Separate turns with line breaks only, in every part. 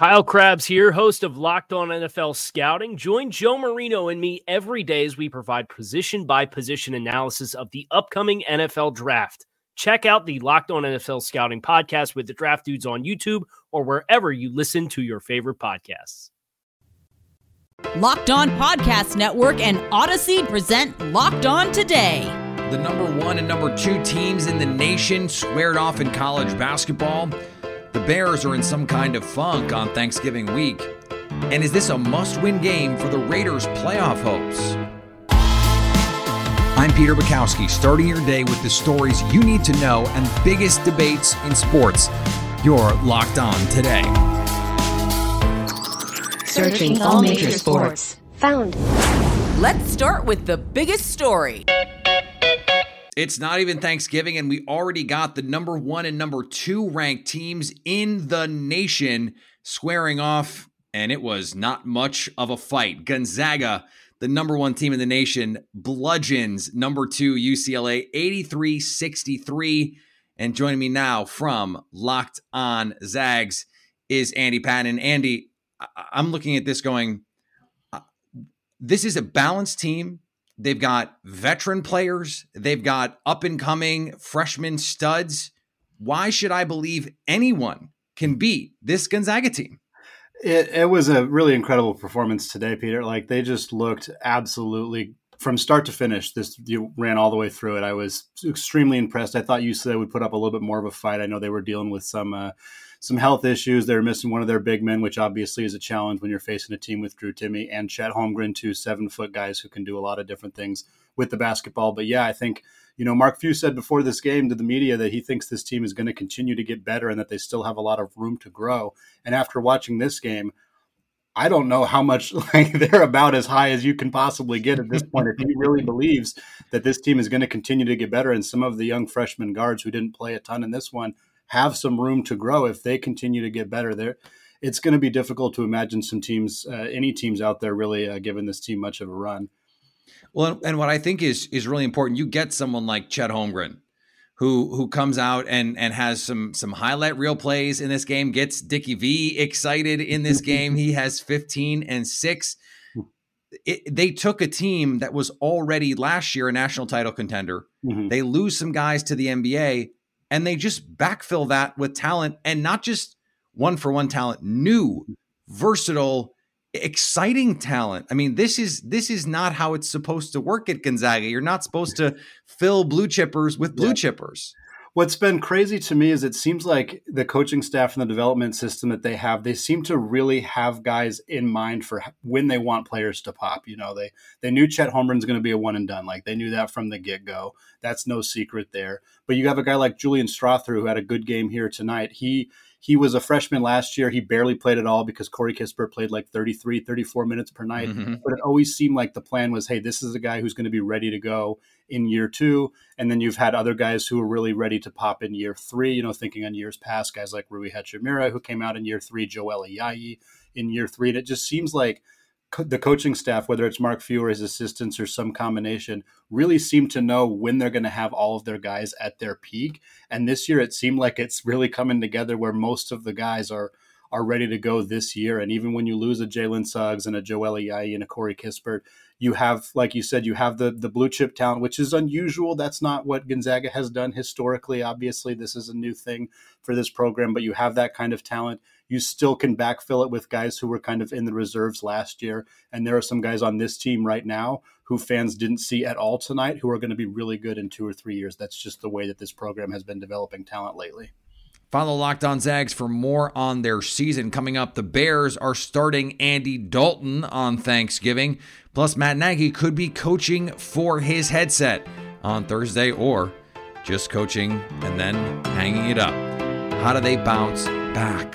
Kyle Crabbs here, host of Locked On NFL Scouting. Join Joe Marino and me every day as we provide position by position analysis of the upcoming NFL draft. Check out the Locked On NFL Scouting podcast with the draft dudes on YouTube or wherever you listen to your favorite podcasts.
Locked On Podcast Network and Odyssey present Locked On Today.
The number one and number two teams in the nation squared off in college basketball. The Bears are in some kind of funk on Thanksgiving week. And is this a must win game for the Raiders' playoff hopes? I'm Peter Bukowski, starting your day with the stories you need to know and biggest debates in sports. You're locked on today.
Searching all major sports. Found.
Let's start with the biggest story.
It's not even Thanksgiving, and we already got the number one and number two ranked teams in the nation squaring off, and it was not much of a fight. Gonzaga, the number one team in the nation, bludgeons number two UCLA 83 63. And joining me now from Locked On Zags is Andy Patton. Andy, I'm looking at this going, uh, this is a balanced team They've got veteran players, they've got up and coming freshman studs. Why should I believe anyone can beat this Gonzaga team?
It, it was a really incredible performance today, Peter. Like they just looked absolutely from start to finish. This you ran all the way through it. I was extremely impressed. I thought UCLA would put up a little bit more of a fight. I know they were dealing with some uh, some health issues. They were missing one of their big men, which obviously is a challenge when you're facing a team with Drew Timme and Chet Holmgren, two seven foot guys who can do a lot of different things with the basketball. But yeah, I think you know, Mark Few said before this game to the media that he thinks this team is going to continue to get better and that they still have a lot of room to grow. And after watching this game, I don't know how much like they're about as high as you can possibly get at this point. if he really believes that this team is going to continue to get better, and some of the young freshman guards who didn't play a ton in this one have some room to grow if they continue to get better. There, it's going to be difficult to imagine some teams, uh, any teams out there, really uh, giving this team much of a run.
Well, and what I think is is really important, you get someone like Chet Holmgren, who who comes out and and has some some highlight reel plays in this game, gets Dickie V excited in this game. he has 15 and six. It, they took a team that was already last year a national title contender. Mm-hmm. They lose some guys to the NBA and they just backfill that with talent and not just one for one talent, new, versatile, exciting talent. I mean, this is this is not how it's supposed to work at Gonzaga. You're not supposed to fill blue chippers with blue yeah. chippers.
What's been crazy to me is it seems like the coaching staff and the development system that they have, they seem to really have guys in mind for when they want players to pop. You know, they they knew Chet Holmgren's going to be a one and done. Like they knew that from the get go. That's no secret there. But you have a guy like Julian Strawther who had a good game here tonight. He he was a freshman last year. He barely played at all because Corey Kispert played like 33, 34 minutes per night. Mm-hmm. But it always seemed like the plan was, hey, this is a guy who's going to be ready to go in year two. And then you've had other guys who are really ready to pop in year three, you know, thinking on years past, guys like Rui Hachimura, who came out in year three, Joel Ayayi in year three. And it just seems like co- the coaching staff, whether it's Mark Few or his assistants or some combination, really seem to know when they're going to have all of their guys at their peak. And this year, it seemed like it's really coming together where most of the guys are are ready to go this year. And even when you lose a Jalen Suggs and a Joel Ayayi and a Corey Kispert, you have, like you said, you have the the blue chip talent, which is unusual. That's not what Gonzaga has done historically. Obviously, this is a new thing for this program, but you have that kind of talent. You still can backfill it with guys who were kind of in the reserves last year, and there are some guys on this team right now who fans didn't see at all tonight who are going to be really good in two or three years. That's just the way that this program has been developing talent lately.
Follow Locked On Zags for more on their season. Coming up, the Bears are starting Andy Dalton on Thanksgiving. Plus, Matt Nagy could be coaching for his headset on Thursday or just coaching and then hanging it up. How do they bounce back?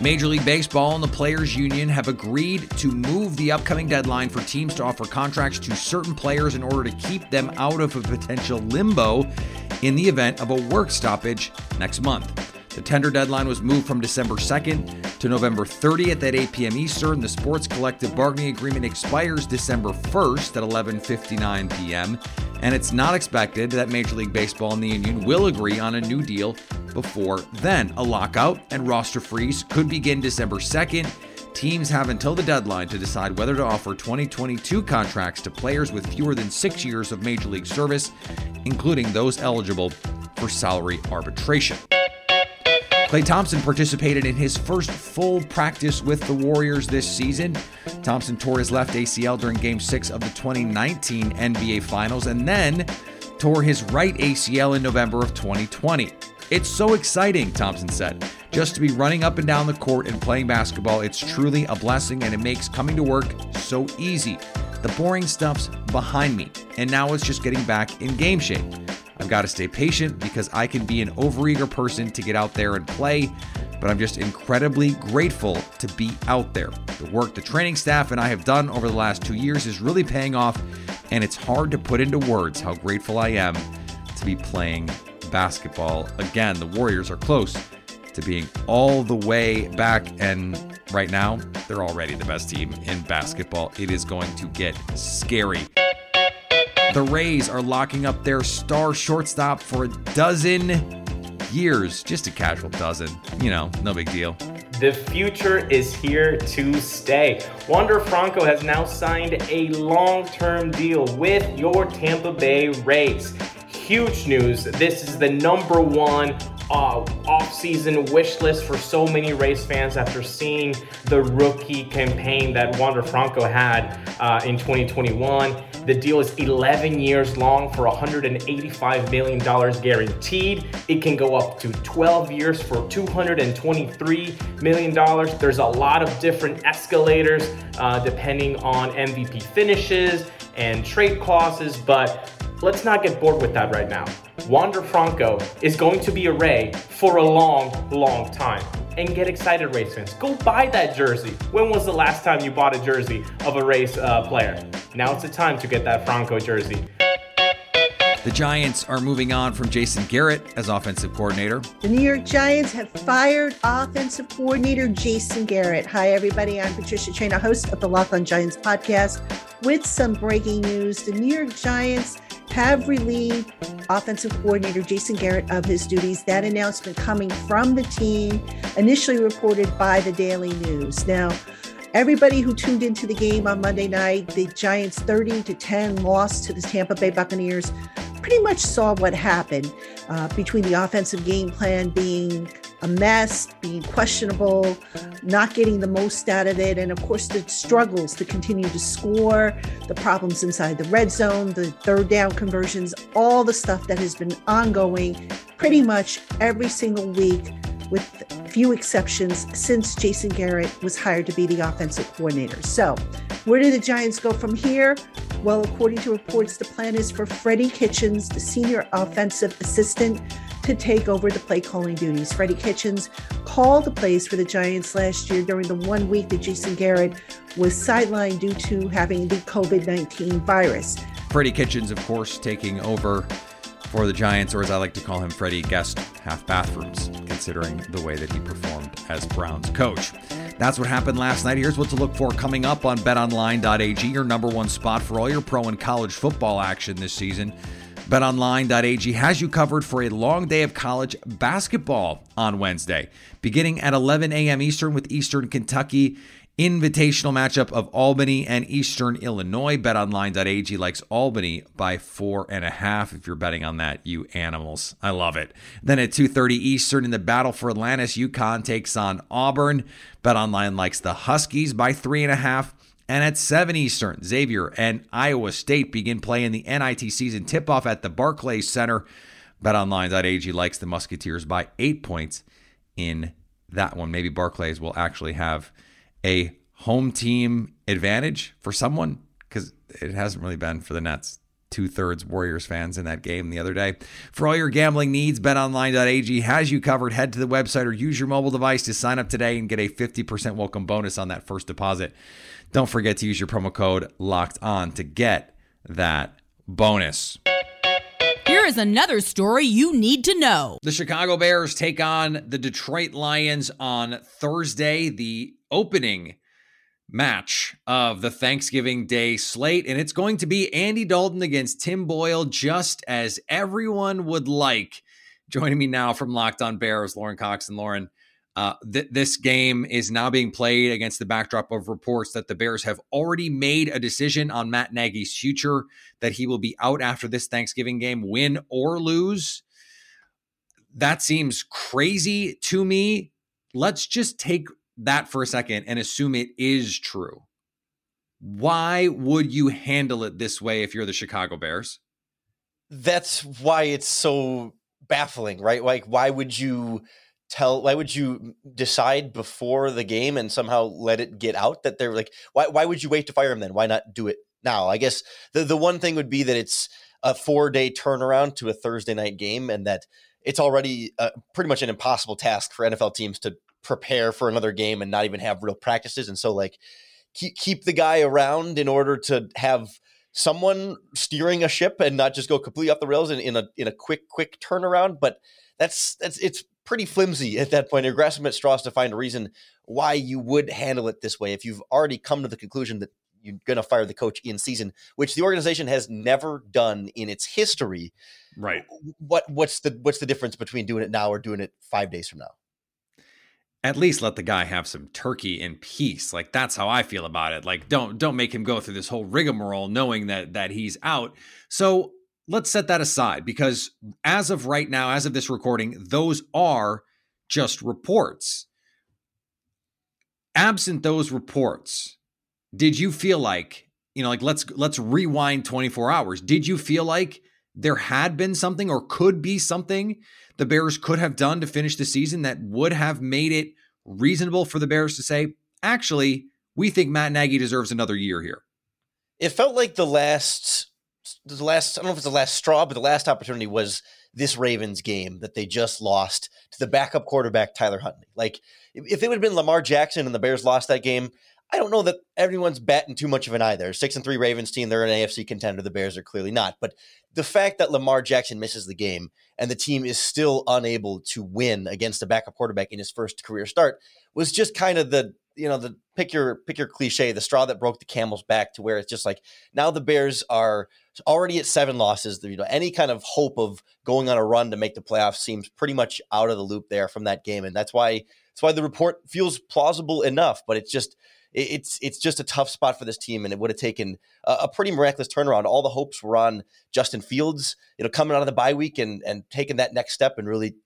Major League Baseball and the Players Union have agreed to move the upcoming deadline for teams to offer contracts to certain players in order to keep them out of a potential limbo in the event of a work stoppage next month. The tender deadline was moved from December 2nd to November 30th at 8 p.m. Eastern. The sports collective bargaining agreement expires December 1st at 11:59 p.m. And it's not expected that Major League Baseball and the union will agree on a new deal before then. A lockout and roster freeze could begin December 2nd. Teams have until the deadline to decide whether to offer 2022 contracts to players with fewer than six years of Major League service, including those eligible for salary arbitration. Klay Thompson participated in his first full practice with the Warriors this season. Thompson tore his left ACL during Game 6 of the 2019 NBA Finals and then tore his right ACL in November of 2020. It's so exciting, Thompson said. Just to be running up and down the court and playing basketball, it's truly a blessing and it makes coming to work so easy. The boring stuff's behind me, and now it's just getting back in game shape. I've got to stay patient because I can be an overeager person to get out there and play, but I'm just incredibly grateful to be out there. The work the training staff and I have done over the last two years is really paying off, and it's hard to put into words how grateful I am to be playing basketball again. The Warriors are close to being all the way back, and right now, they're already the best team in basketball. It is going to get scary. The Rays are locking up their star shortstop for a dozen years. Just a casual dozen. You know, no big deal.
The future is here to stay. Wander Franco has now signed a long term deal with your Tampa Bay Rays. Huge news. This is the number one uh, off-season wish list for so many Rays fans after seeing the rookie campaign that Wander Franco had uh, in 2021. The deal is 11 years long for $185 million guaranteed. It can go up to 12 years for $223 million. There's a lot of different escalators uh, depending on MVP finishes and trade clauses, but let's not get bored with that right now. Wander Franco is going to be a Ray for a long, long time. And get excited, Rays fans. Go buy that jersey. When was the last time you bought a jersey of a Rays uh, player? Now it's the time to get that Franco jersey.
The Giants are moving on from Jason Garrett as offensive coordinator.
The New York Giants have fired offensive coordinator Jason Garrett. Hi, everybody. I'm Patricia Traina, host of the Lock on Giants podcast, with some breaking news. The New York Giants have relieved offensive coordinator Jason Garrett of his duties. That announcement coming from the team, initially reported by the Daily News. Now, everybody who tuned into the game on Monday night, the Giants 30 to 10 loss to the Tampa Bay Buccaneers, pretty much saw what happened uh, between the offensive game plan being a mess, being questionable, not getting the most out of it, and of course the struggles to continue to score, the problems inside the red zone, the third down conversions, all the stuff that has been ongoing pretty much every single week with few exceptions since Jason Garrett was hired to be the offensive coordinator. So, where do the Giants go from here? Well, according to reports, the plan is for Freddie Kitchens, the senior offensive assistant, to take over the play calling duties. Freddie Kitchens called the plays for the Giants last year during the one week that Jason Garrett was sidelined due to having the COVID 19 virus.
Freddie Kitchens, of course, taking over for the Giants, or as I like to call him, Freddie Guest half bathrooms, considering the way that he performed as Browns coach. That's what happened last night. Here's what to look for coming up on betonline.ag, your number one spot for all your pro and college football action this season. BetOnline.ag has you covered for a long day of college basketball on Wednesday, beginning at 11 a.m. Eastern with Eastern Kentucky invitational matchup of Albany and Eastern Illinois. BetOnline.ag likes Albany by four and a half. If you're betting on that, you animals, I love it. Then at 2:30 Eastern in the battle for Atlantis, UConn takes on Auburn. BetOnline likes the Huskies by three and a half. And at 7 Eastern, Xavier and Iowa State begin play in the NIT season tip off at the Barclays Center. BetOnline.ag likes the Musketeers by eight points in that one. Maybe Barclays will actually have a home team advantage for someone because it hasn't really been for the Nets. Two thirds Warriors fans in that game the other day. For all your gambling needs, betonline.ag has you covered. Head to the website or use your mobile device to sign up today and get a 50% welcome bonus on that first deposit. Don't forget to use your promo code locked on to get that bonus.
Here is another story you need to know.
The Chicago Bears take on the Detroit Lions on Thursday. The opening match of the Thanksgiving Day slate, and it's going to be Andy Dalton against Tim Boyle, just as everyone would like. Joining me now from Locked On Bears, Lauren Cox and Lauren. Uh, th- this game is now being played against the backdrop of reports that the Bears have already made a decision on Matt Nagy's future, that he will be out after this Thanksgiving game, win or lose. That seems crazy to me. Let's just take that for a second and assume it is true, why would you handle it this way if you're the Chicago Bears?
That's why it's so baffling, right? Like, why would you tell why would you decide before the game and somehow let it get out that they're like why why would you wait to fire him then why not do it now i guess the the one thing would be that it's a 4 day turnaround to a thursday night game and that it's already uh, pretty much an impossible task for NFL teams to prepare for another game and not even have real practices. And so like keep keep the guy around in order to have someone steering a ship and not just go completely off the rails in, in a in a quick quick turnaround. But that's that's it's pretty flimsy at that point. You're grasping at straws to find a reason why you would handle it this way if you've already come to the conclusion that you're going to fire the coach in season, which the organization has never done in its history.
Right.
What what's the what's the difference between doing it now or doing it five days from now?
At least let the guy have some turkey in peace. Like that's how I feel about it. Like don't don't make him go through this whole rigmarole knowing that that he's out. So let's set that aside because as of right now, as of this recording, those are just reports. Absent those reports, did you feel like, you know, like let's let's rewind 24 hours. Did you feel like there had been something or could be something the Bears could have done to finish the season that would have made it reasonable for the Bears to say, actually, we think Matt Nagy deserves another year here?
It felt like the last, the last, I don't know if it's the last straw, but the last opportunity was this Ravens game that they just lost to the backup quarterback, Tyler Huntley. Like, if it would have been Lamar Jackson and the Bears lost that game, I don't know that everyone's batting too much of an eye there. Six and three Ravens team, they're an AFC contender. The Bears are clearly not. But the fact that Lamar Jackson misses the game and the team is still unable to win against a backup quarterback in his first career start was just kind of the you know the pick your pick your cliche, the straw that broke the camel's back to where it's just like now the Bears are already at seven losses. You know any kind of hope of going on a run to make the playoffs seems pretty much out of the loop there from that game, and that's why that's why the report feels plausible enough. But it's just it's it's just a tough spot for this team, and it would have taken a, a, pretty miraculous turnaround. All the hopes were on Justin Fields, you know, coming out of the bye week and and taking that next step and really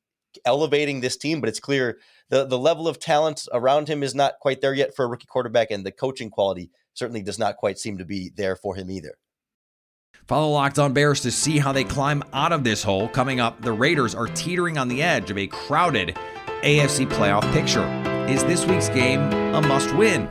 elevating this team. But it's clear the the level of talent around him is not quite there yet for a rookie quarterback, and the coaching quality certainly does not quite seem to be there for him either.
Follow Locked On Bears to see how they climb out of this hole. Coming up, the Raiders are teetering on the edge of a crowded AFC playoff picture. Is this week's game a must win?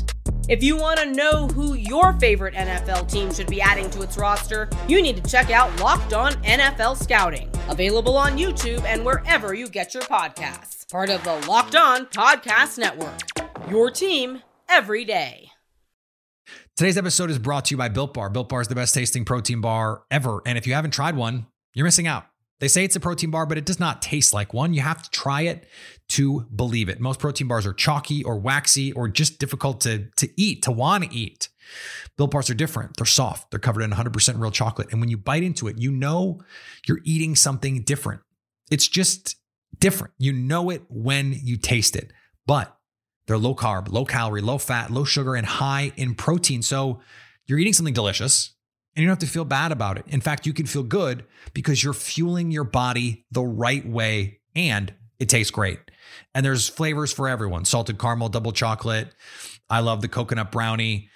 If you want to know who your favorite NFL team should be adding to its roster, you need to check out Locked On NFL Scouting, available on YouTube and wherever you get your podcasts. Part of the Locked On Podcast Network. Your team every day.
Today's episode is brought to you by Built Bar. Built Bar is the best tasting protein bar ever. And if you haven't tried one, you're missing out. They say it's a protein bar, but it does not taste like one. You have to try it to believe it. Most protein bars are chalky or waxy or just difficult to, to eat, to want to eat. Built bars are different. They're soft. They're covered in 100% real chocolate. And when you bite into it, you know you're eating something different. It's just different. You know it when you taste it. But they're low carb, low calorie, low fat, low sugar, and high in protein. So you're eating something delicious and you don't have to feel bad about it. In fact, you can feel good because you're fueling your body the right way and it tastes great. And there's flavors for everyone salted caramel, double chocolate. I love the coconut brownie.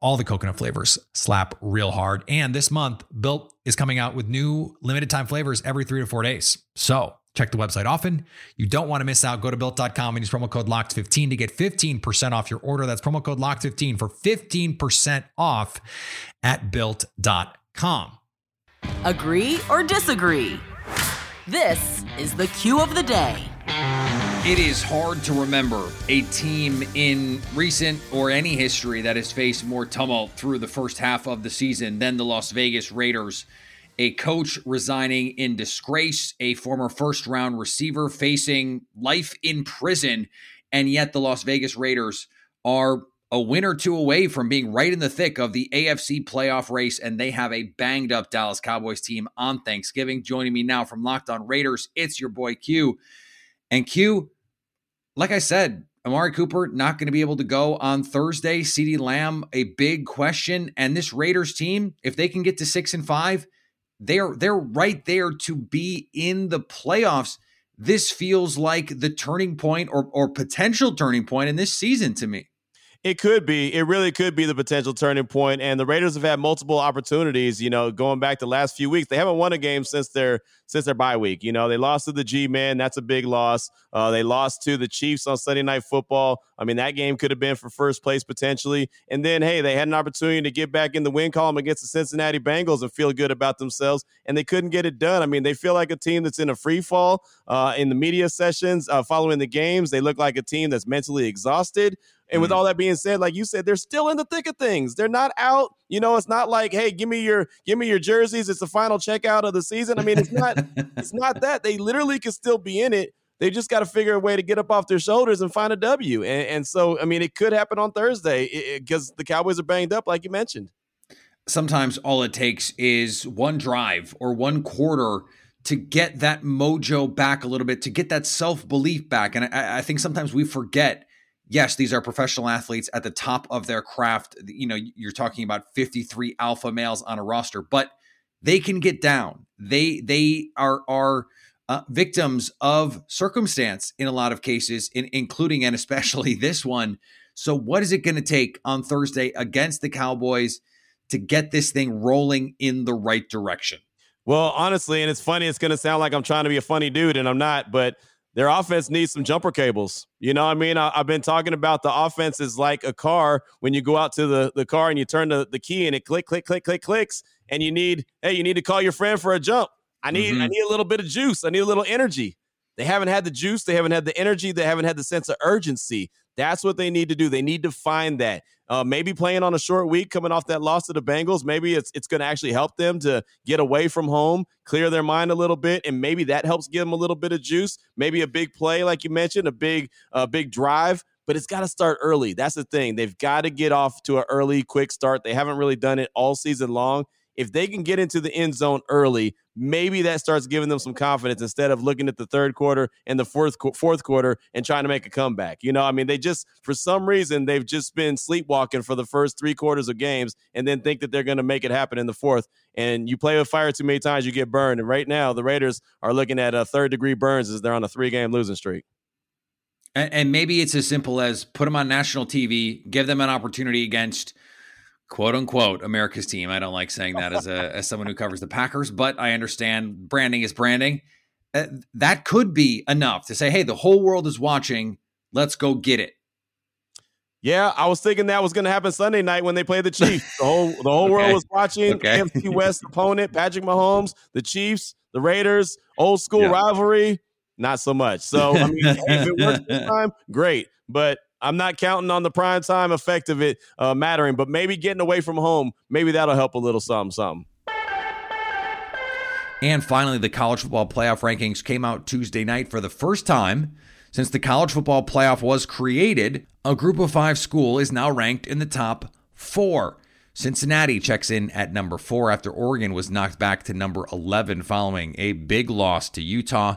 All the coconut flavors slap real hard. And this month, Built is coming out with new limited time flavors every three to four days. So Check the website often. You don't want to miss out. Go to built.com and use promo code LOCKED15 to get 15% off your order. That's promo code LOCKED15 for 15% off at built.com.
Agree or disagree? This is the cue of the day.
It is hard to remember a team in recent or any history that has faced more tumult through the first half of the season than the Las Vegas Raiders a coach resigning in disgrace, a former first round receiver facing life in prison, and yet the Las Vegas Raiders are a win or two away from being right in the thick of the AFC playoff race, and they have a banged up Dallas Cowboys team on Thanksgiving. Joining me now from Locked On Raiders, it's your boy Q. And Q, like I said, Amari Cooper not going to be able to go on Thursday. CeeDee Lamb, a big question. And this Raiders team, if they can get to six and five, they're they're right there to be in the playoffs. This feels like the turning point or or potential turning point in this season to me.
It could be. It really could be the potential turning point. And the Raiders have had multiple opportunities. You know, going back the last few weeks, they haven't won a game since their since their bye week. You know, they lost to the G Man. That's a big loss. Uh, they lost to the Chiefs on Sunday Night Football. I mean, that game could have been for first place potentially. And then, hey, they had an opportunity to get back in the win column against the Cincinnati Bengals and feel good about themselves, and they couldn't get it done. I mean, they feel like a team that's in a free fall uh, in the media sessions uh, following the games. They look like a team that's mentally exhausted. And with mm. all that being said, like you said, they're still in the thick of things. They're not out. You know, it's not like, hey, give me your give me your jerseys. It's the final checkout of the season. I mean, it's not it's not that. They literally could still be in it. They just got to figure a way to get up off their shoulders and find a W. And, and so, I mean, it could happen on Thursday because the Cowboys are banged up, like you mentioned.
Sometimes all it takes is one drive or one quarter to get that mojo back a little bit, to get that self belief back. And I, I think sometimes we forget yes, these are professional athletes at the top of their craft. You know, you're talking about 53 alpha males on a roster, but they can get down. They they are are uh, victims of circumstance in a lot of cases, in, including and especially this one. So, what is it going to take on Thursday against the Cowboys to get this thing rolling in the right direction?
Well, honestly, and it's funny, it's going to sound like I'm trying to be a funny dude, and I'm not, but their offense needs some jumper cables. You know what I mean? I, have been talking about the offense is like a car when you go out to the, the car and you turn the, the key and it click, click, click, click, clicks, and you need, hey, you need to call your friend for a jump. I need mm-hmm. I need a little bit of juice. I need a little energy. They haven't had the juice, they haven't had the energy, they haven't had the sense of urgency. That's what they need to do. They need to find that. Uh, maybe playing on a short week, coming off that loss to the Bengals, maybe it's it's going to actually help them to get away from home, clear their mind a little bit, and maybe that helps give them a little bit of juice. Maybe a big play, like you mentioned, a big uh, big drive. But it's got to start early. That's the thing. They've got to get off to an early, quick start. They haven't really done it all season long if they can get into the end zone early, maybe that starts giving them some confidence instead of looking at the third quarter and the fourth fourth quarter and trying to make a comeback. You know, I mean, they just for some reason they've just been sleepwalking for the first three quarters of games and then think that they're going to make it happen in the fourth. And you play with fire too many times, you get burned. And right now, the Raiders are looking at a third degree burns as they're on a three game losing streak.
And, and maybe it's as simple as put them on national TV, give them an opportunity against quote unquote America's team. I don't like saying that as a as someone who covers the Packers, but I understand branding is branding. Uh, that could be enough to say, "Hey, the whole world is watching. Let's go get it."
Yeah, I was thinking that was going to happen Sunday night when they played the Chiefs. The whole the whole okay. world was watching okay. AFC West opponent Patrick Mahomes, the Chiefs, the Raiders, old school yeah. rivalry. Not so much. So I mean, if it works this time, great. But I'm not counting on the prime time effect of it uh, mattering. But maybe getting away from home, maybe that'll help a little something, something.
And finally, the college football playoff rankings came out Tuesday night for the first time since the college football playoff was created. A group of five school is now ranked in the top four. Cincinnati checks in at number four after Oregon was knocked back to number 11 following a big loss to Utah.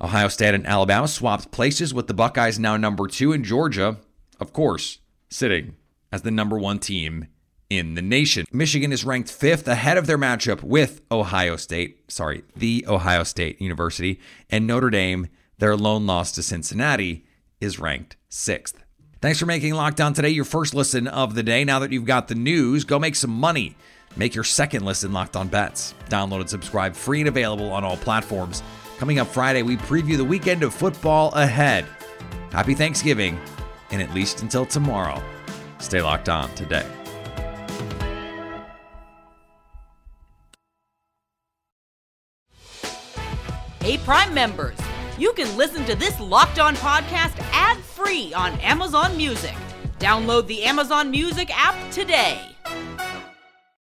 Ohio State and Alabama swapped places with the Buckeyes now number two, and Georgia, of course, sitting as the number one team in the nation. Michigan is ranked fifth ahead of their matchup with Ohio State, sorry, the Ohio State University, and Notre Dame, their lone loss to Cincinnati, is ranked sixth. Thanks for making Lockdown today your first listen of the day. Now that you've got the news, go make some money. Make your second listen Locked On Bets. Download and subscribe free and available on all platforms. Coming up Friday, we preview the weekend of football ahead. Happy Thanksgiving, and at least until tomorrow, stay locked on today.
Hey, Prime members, you can listen to this locked on podcast ad free on Amazon Music. Download the Amazon Music app today.